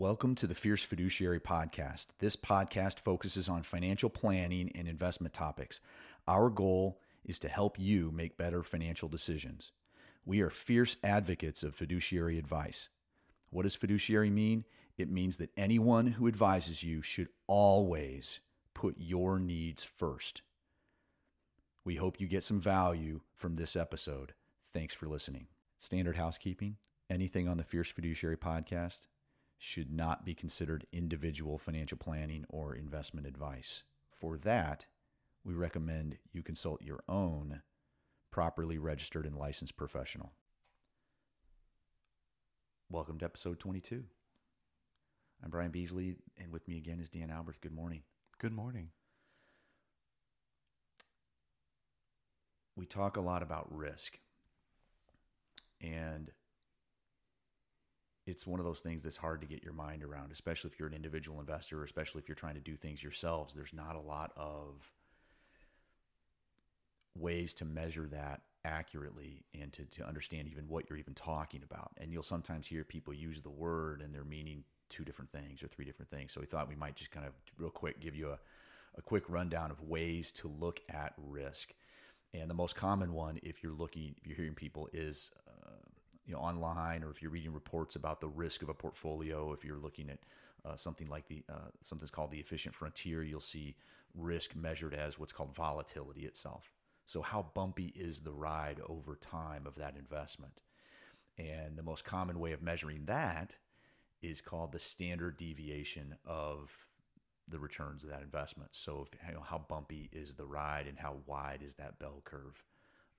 Welcome to the Fierce Fiduciary Podcast. This podcast focuses on financial planning and investment topics. Our goal is to help you make better financial decisions. We are fierce advocates of fiduciary advice. What does fiduciary mean? It means that anyone who advises you should always put your needs first. We hope you get some value from this episode. Thanks for listening. Standard housekeeping. Anything on the Fierce Fiduciary podcast should not be considered individual financial planning or investment advice. For that, we recommend you consult your own properly registered and licensed professional. Welcome to episode 22. I'm Brian Beasley, and with me again is Dan Albert. Good morning. Good morning. We talk a lot about risk. And it's one of those things that's hard to get your mind around, especially if you're an individual investor, or especially if you're trying to do things yourselves. There's not a lot of ways to measure that accurately and to, to understand even what you're even talking about. And you'll sometimes hear people use the word and they're meaning two different things or three different things. So we thought we might just kind of real quick give you a, a quick rundown of ways to look at risk. And the most common one, if you're looking, if you're hearing people, is you know online or if you're reading reports about the risk of a portfolio if you're looking at uh, something like the uh, something's called the efficient frontier you'll see risk measured as what's called volatility itself. So how bumpy is the ride over time of that investment? And the most common way of measuring that is called the standard deviation of the returns of that investment. So if, you know, how bumpy is the ride and how wide is that bell curve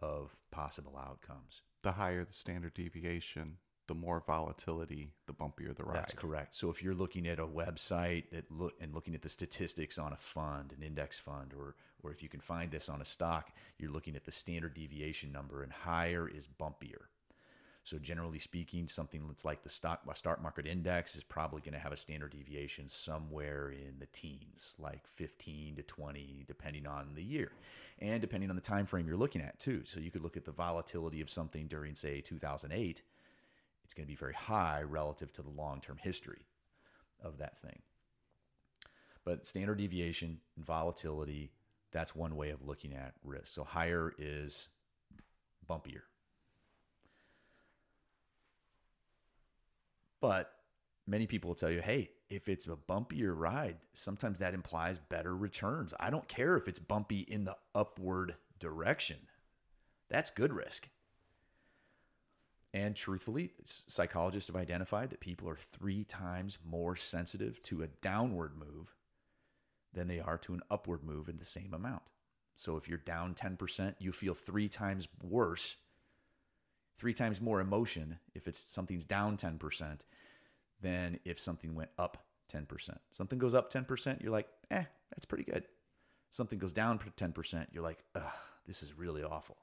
of possible outcomes the higher the standard deviation, the more volatility, the bumpier the ride. That's correct. So if you're looking at a website that look and looking at the statistics on a fund, an index fund, or or if you can find this on a stock, you're looking at the standard deviation number, and higher is bumpier. So generally speaking, something that's like the stock stock market index is probably going to have a standard deviation somewhere in the teens, like 15 to 20, depending on the year, and depending on the time frame you're looking at too. So you could look at the volatility of something during, say, 2008. It's going to be very high relative to the long-term history of that thing. But standard deviation and volatility, that's one way of looking at risk. So higher is bumpier But many people will tell you, hey, if it's a bumpier ride, sometimes that implies better returns. I don't care if it's bumpy in the upward direction. That's good risk. And truthfully, psychologists have identified that people are three times more sensitive to a downward move than they are to an upward move in the same amount. So if you're down 10%, you feel three times worse three times more emotion if it's something's down 10% than if something went up 10%. Something goes up 10%, you're like, eh, that's pretty good. Something goes down 10%, you're like, ugh, this is really awful.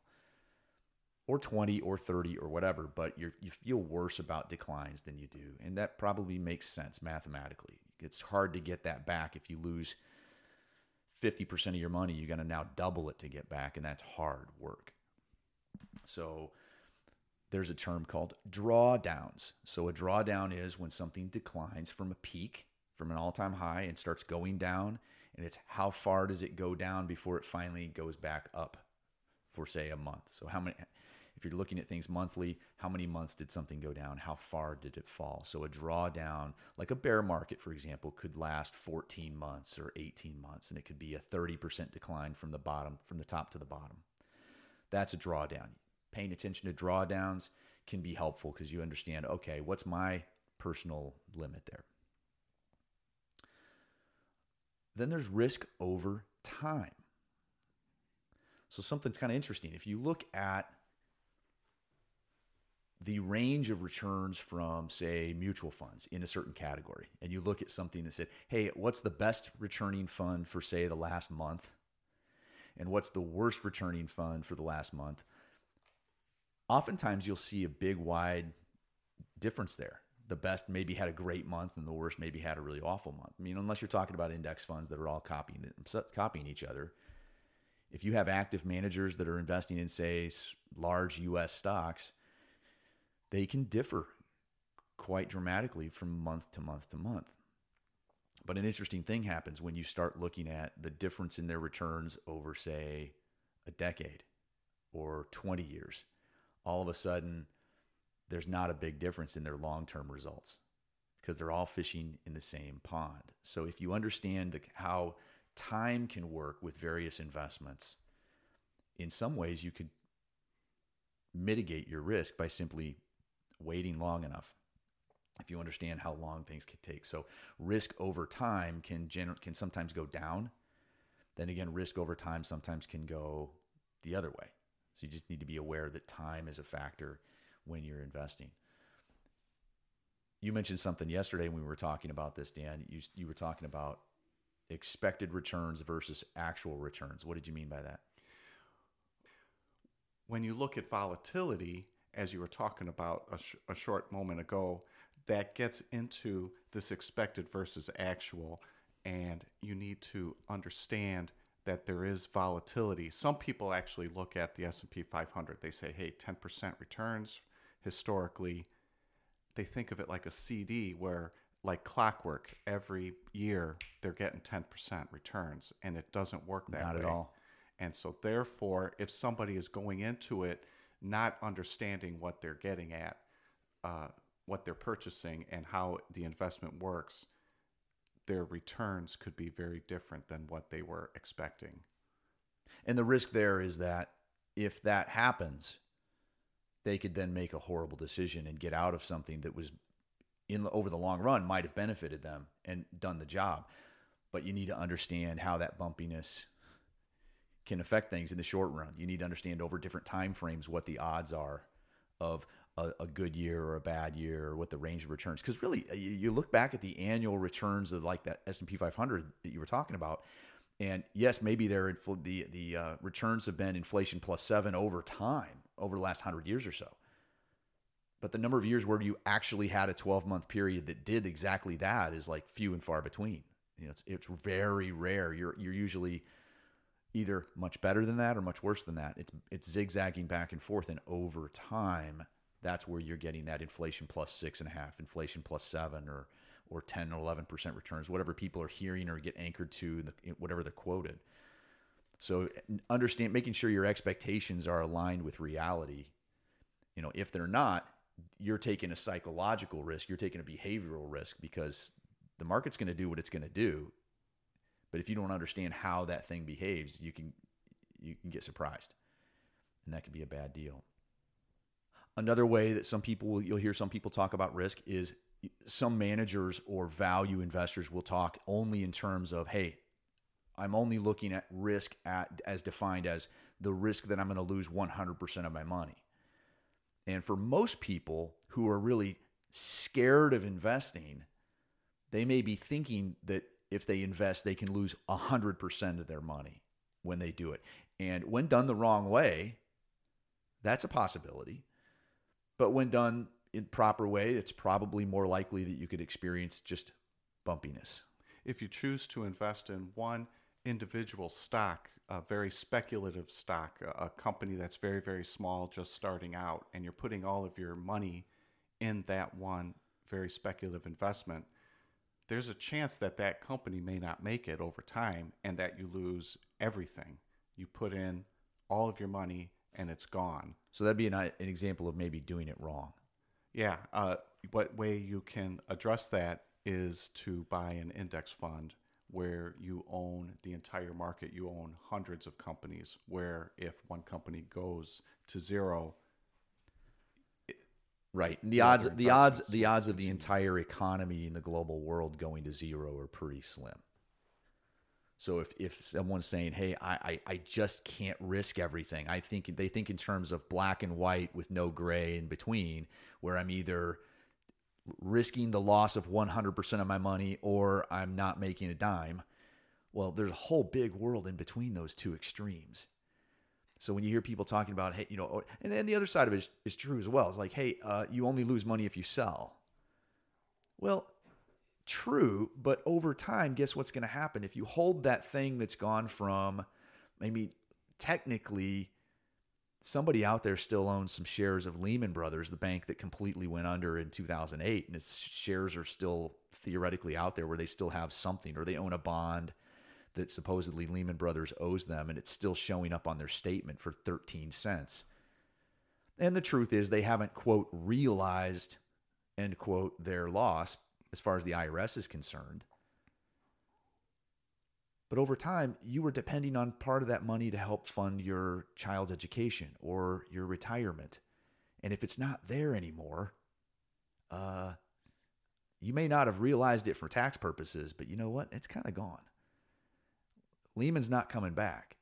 Or 20 or 30 or whatever, but you you feel worse about declines than you do. And that probably makes sense mathematically. It's hard to get that back if you lose 50% of your money, you're going to now double it to get back, and that's hard work. So, there's a term called drawdowns. So a drawdown is when something declines from a peak, from an all-time high and starts going down and it's how far does it go down before it finally goes back up for say a month. So how many if you're looking at things monthly, how many months did something go down? How far did it fall? So a drawdown, like a bear market, for example, could last 14 months or 18 months, and it could be a 30% decline from the bottom, from the top to the bottom. That's a drawdown paying attention to drawdowns can be helpful because you understand okay, what's my personal limit there? Then there's risk over time. So, something's kind of interesting. If you look at the range of returns from, say, mutual funds in a certain category, and you look at something that said, hey, what's the best returning fund for, say, the last month? And what's the worst returning fund for the last month? Oftentimes you'll see a big wide difference there. The best maybe had a great month, and the worst maybe had a really awful month. I mean, unless you're talking about index funds that are all copying copying each other. If you have active managers that are investing in, say, large U.S. stocks, they can differ quite dramatically from month to month to month. But an interesting thing happens when you start looking at the difference in their returns over, say, a decade or 20 years. All of a sudden, there's not a big difference in their long term results because they're all fishing in the same pond. So if you understand how time can work with various investments, in some ways you could mitigate your risk by simply waiting long enough if you understand how long things can take. So risk over time can gener- can sometimes go down. Then again, risk over time sometimes can go the other way. So you just need to be aware that time is a factor when you're investing. You mentioned something yesterday when we were talking about this, Dan. You you were talking about expected returns versus actual returns. What did you mean by that? When you look at volatility, as you were talking about a, sh- a short moment ago, that gets into this expected versus actual and you need to understand that there is volatility. Some people actually look at the S&P 500. They say, "Hey, 10% returns historically." They think of it like a CD where like clockwork every year they're getting 10% returns and it doesn't work that Not way. at all. And so therefore, if somebody is going into it not understanding what they're getting at, uh, what they're purchasing and how the investment works, their returns could be very different than what they were expecting. And the risk there is that if that happens, they could then make a horrible decision and get out of something that was in over the long run might have benefited them and done the job. But you need to understand how that bumpiness can affect things in the short run. You need to understand over different time frames what the odds are of a, a good year or a bad year or what the range of returns. Because really, you, you look back at the annual returns of like that S and P 500 that you were talking about, and yes, maybe they're infl- the the uh, returns have been inflation plus seven over time over the last hundred years or so. But the number of years where you actually had a 12 month period that did exactly that is like few and far between. You know, it's it's very rare. You're you're usually either much better than that or much worse than that. It's it's zigzagging back and forth, and over time, that's where you're getting that inflation plus six and a half, inflation plus seven, or or ten or eleven percent returns, whatever people are hearing or get anchored to, whatever they're quoted. So understand, making sure your expectations are aligned with reality. You know, if they're not, you're taking a psychological risk, you're taking a behavioral risk because the market's going to do what it's going to do. But if you don't understand how that thing behaves, you can you can get surprised, and that could be a bad deal. Another way that some people you'll hear some people talk about risk is some managers or value investors will talk only in terms of hey, I'm only looking at risk at as defined as the risk that I'm going to lose 100% of my money. And for most people who are really scared of investing, they may be thinking that if they invest, they can lose 100% of their money when they do it. And when done the wrong way, that's a possibility. But when done in proper way, it's probably more likely that you could experience just bumpiness. If you choose to invest in one individual stock, a very speculative stock, a, company that's very, very small, just starting out, and you're putting all of your money in that one very speculative investment, there's a chance that that company may not make it over time and that you lose everything. You put in all of your money and it's gone. So that'd be an, an example of maybe doing it wrong. Yeah. Uh, what way you can address that is to buy an index fund where you own the entire market. You own hundreds of companies. Where if one company goes to zero, right, and the odds, the odds, the odds of the entire economy in the global world going to zero are pretty slim. So if, if someone's saying, "Hey, I, I, I just can't risk everything," I think they think in terms of black and white with no gray in between, where I'm either risking the loss of 100% of my money or I'm not making a dime. Well, there's a whole big world in between those two extremes. So when you hear people talking about, hey, you know, and then the other side of it is, is true as well. It's like, hey, uh, you only lose money if you sell. Well, true, but over time, guess what's going to happen? If you hold that thing that's gone from maybe technically somebody out there still owns some shares of Lehman Brothers, the bank that completely went under in 2008, and its shares are still theoretically out there where they still have something, or they own a bond that supposedly Lehman Brothers owes them, and it's still showing up on their statement for 13 cents. And the truth is, they haven't, quote, realized, end quote, their loss as far as the IRS is concerned. But over time, you were depending on part of that money to help fund your child's education or your retirement. And if it's not there anymore, uh, you may not have realized it for tax purposes, but you know what? It's kind of gone. Lehman's not coming back.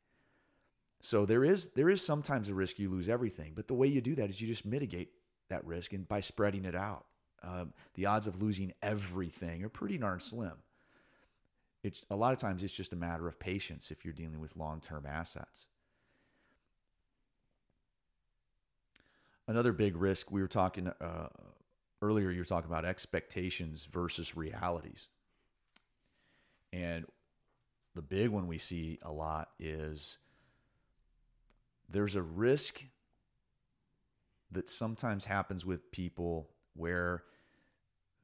So there is there is sometimes a risk you lose everything, but the way you do that is you just mitigate that risk and by spreading it out. Um, the odds of losing everything are pretty darn slim. It's a lot of times it's just a matter of patience if you're dealing with long-term assets. Another big risk we were talking uh, earlier. You were talking about expectations versus realities, and the big one we see a lot is there's a risk that sometimes happens with people where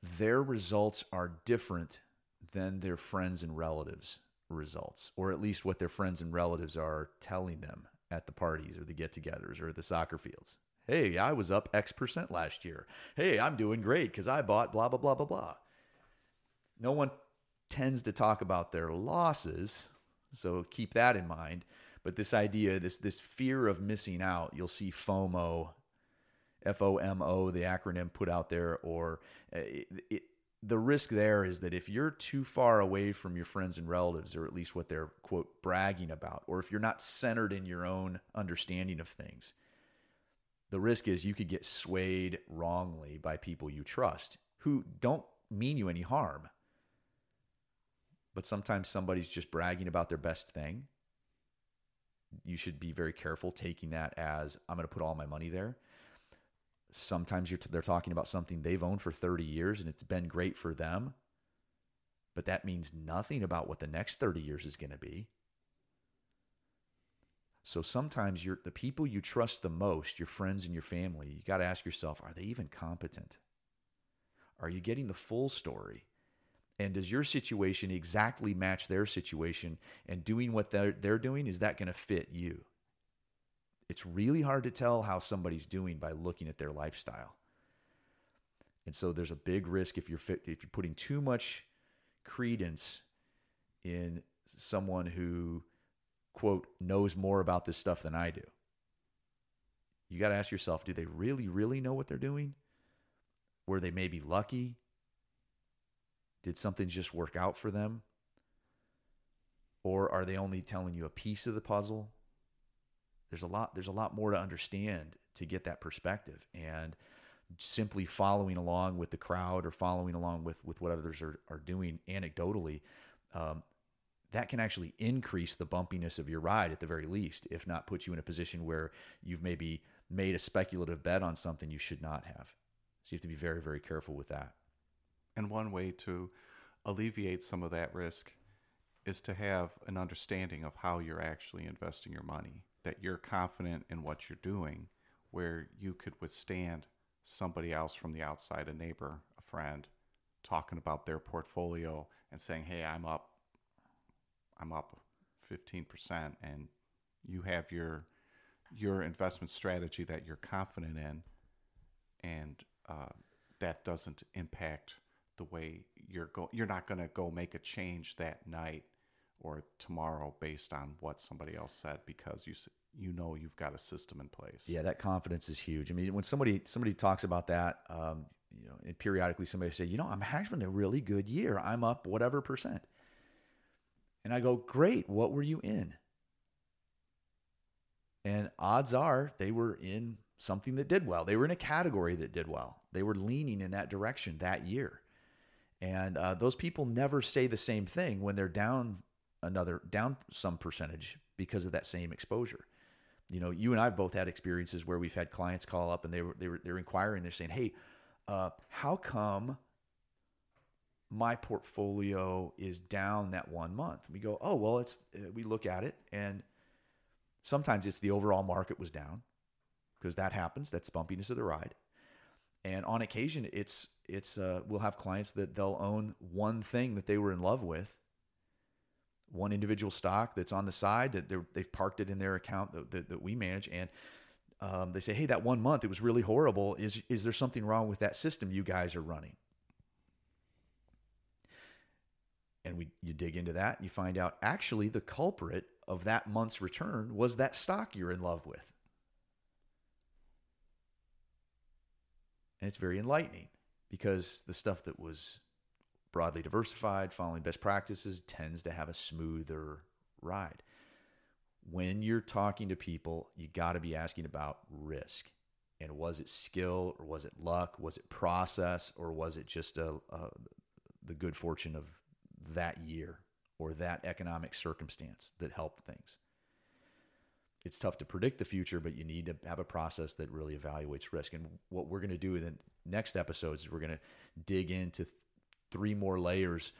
their results are different than their friends and relatives results or at least what their friends and relatives are telling them at the parties or the get-togethers or the soccer fields. Hey i was up x percent last year. Hey i'm doing great because i bought blah blah blah blah blah. No one tends to talk about their losses so keep that in mind. But this idea this this fear of missing out you'll see fomo f-o-m-o the acronym put out there or uh, it, it, the risk there is that if you're too far away from your friends and relatives, or at least what they're, quote, bragging about, or if you're not centered in your own understanding of things, the risk is you could get swayed wrongly by people you trust who don't mean you any harm. But sometimes somebody's just bragging about their best thing. You should be very careful taking that as I'm going to put all my money there sometimes t- they're talking about something they've owned for 30 years and it's been great for them but that means nothing about what the next 30 years is going to be. So sometimes you're the people you trust the most your friends and your family you got to ask yourself are they even competent? Are you getting the full story? And does your situation exactly match their situation? And doing what they're, they're doing is that going to fit you it's really hard to tell how somebody's doing by looking at their lifestyle. And so there's a big risk if you're fit, if you're putting too much credence in someone who quote knows more about this stuff than I do. You got to ask yourself, do they really really know what they're doing? Were they maybe lucky? Did something just work out for them? Or are they only telling you a piece of the puzzle? There's a lot there's a lot more to understand to get that perspective. And simply following along with the crowd or following along with with what others are, are doing anecdotally um, that can actually increase the bumpiness of your ride at the very least if not put you in a position where you've maybe made a speculative bet on something you should not have. So you have to be very very careful with that. And one way to alleviate some of that risk is to have an understanding of how you're actually investing your money that you're confident in what you're doing, where you could withstand somebody else from the outside, a neighbor, a friend, talking about their portfolio and saying, "Hey, I'm up, I'm up 15%," and you have your your investment strategy that you're confident in, and uh, that doesn't impact the way you're go. You're not going to go make a change that night or tomorrow based on what somebody else said because you you know you've got a system in place. Yeah, that confidence is huge. I mean, when somebody somebody talks about that, um, you know, and periodically somebody say, you know, I'm having a really good year. I'm up whatever percent, and I go, great. What were you in? And odds are they were in something that did well. They were in a category that did well. They were leaning in that direction that year. And uh, those people never say the same thing when they're down another down some percentage because of that same exposure. You know, you and I've both had experiences where we've had clients call up and they were they were they're inquiring. They're saying, "Hey, uh, how come my portfolio is down that one month?" We go, "Oh, well, it's." Uh, we look at it, and sometimes it's the overall market was down. because that happens. That's bumpiness of the ride. And on occasion, it's it's uh, we'll have clients that they'll own one thing that they were in love with, one individual stock that's on the side that they've parked it in their account that, that, that we manage, and um, they say, "Hey, that one month it was really horrible. Is is there something wrong with that system you guys are running?" And we you dig into that and you find out actually the culprit of that month's return was that stock you're in love with. And it's very enlightening because the stuff that was broadly diversified, following best practices, tends to have a smoother ride. When you're talking to people, you got to be asking about risk. And was it skill or was it luck? Was it process or was it just a, a the good fortune of that year or that economic circumstance that helped things? it's tough to predict the future, but you need to have a process that really evaluates risk. And what we're going to do in the next episodes is we're going to dig into three more layers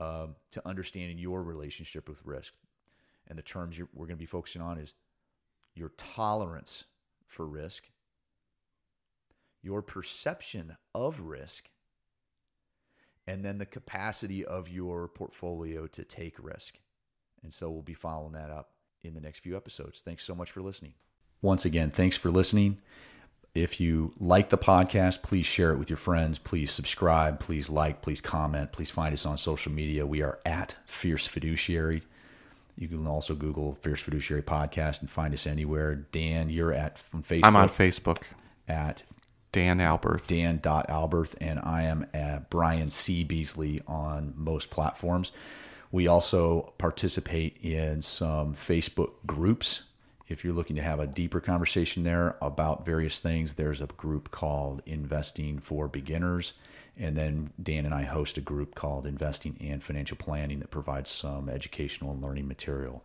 um, to understanding your relationship with risk. And the terms we're going to be focusing on is your tolerance for risk, your perception of risk, and then the capacity of your portfolio to take risk. And so we'll be following that up in the next few episodes. Thanks so much for listening. Once again, thanks for listening. If you like the podcast, please share it with your friends. Please subscribe. Please like. Please comment. Please find us on social media. We are at Fierce Fiduciary. You can also Google Fierce Fiduciary Podcast and find us anywhere. Dan, you're at from Facebook. I'm on Facebook at Dan Alberth. Dan Alberth, and I am at Brian C. Beasley on most platforms. We also participate in some Facebook groups. If you're looking to have a deeper conversation there about various things, there's a group called Investing for Beginners. And then Dan and I host a group called Investing and Financial Planning that provides some educational and learning material.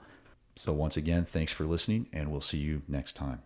So, once again, thanks for listening, and we'll see you next time.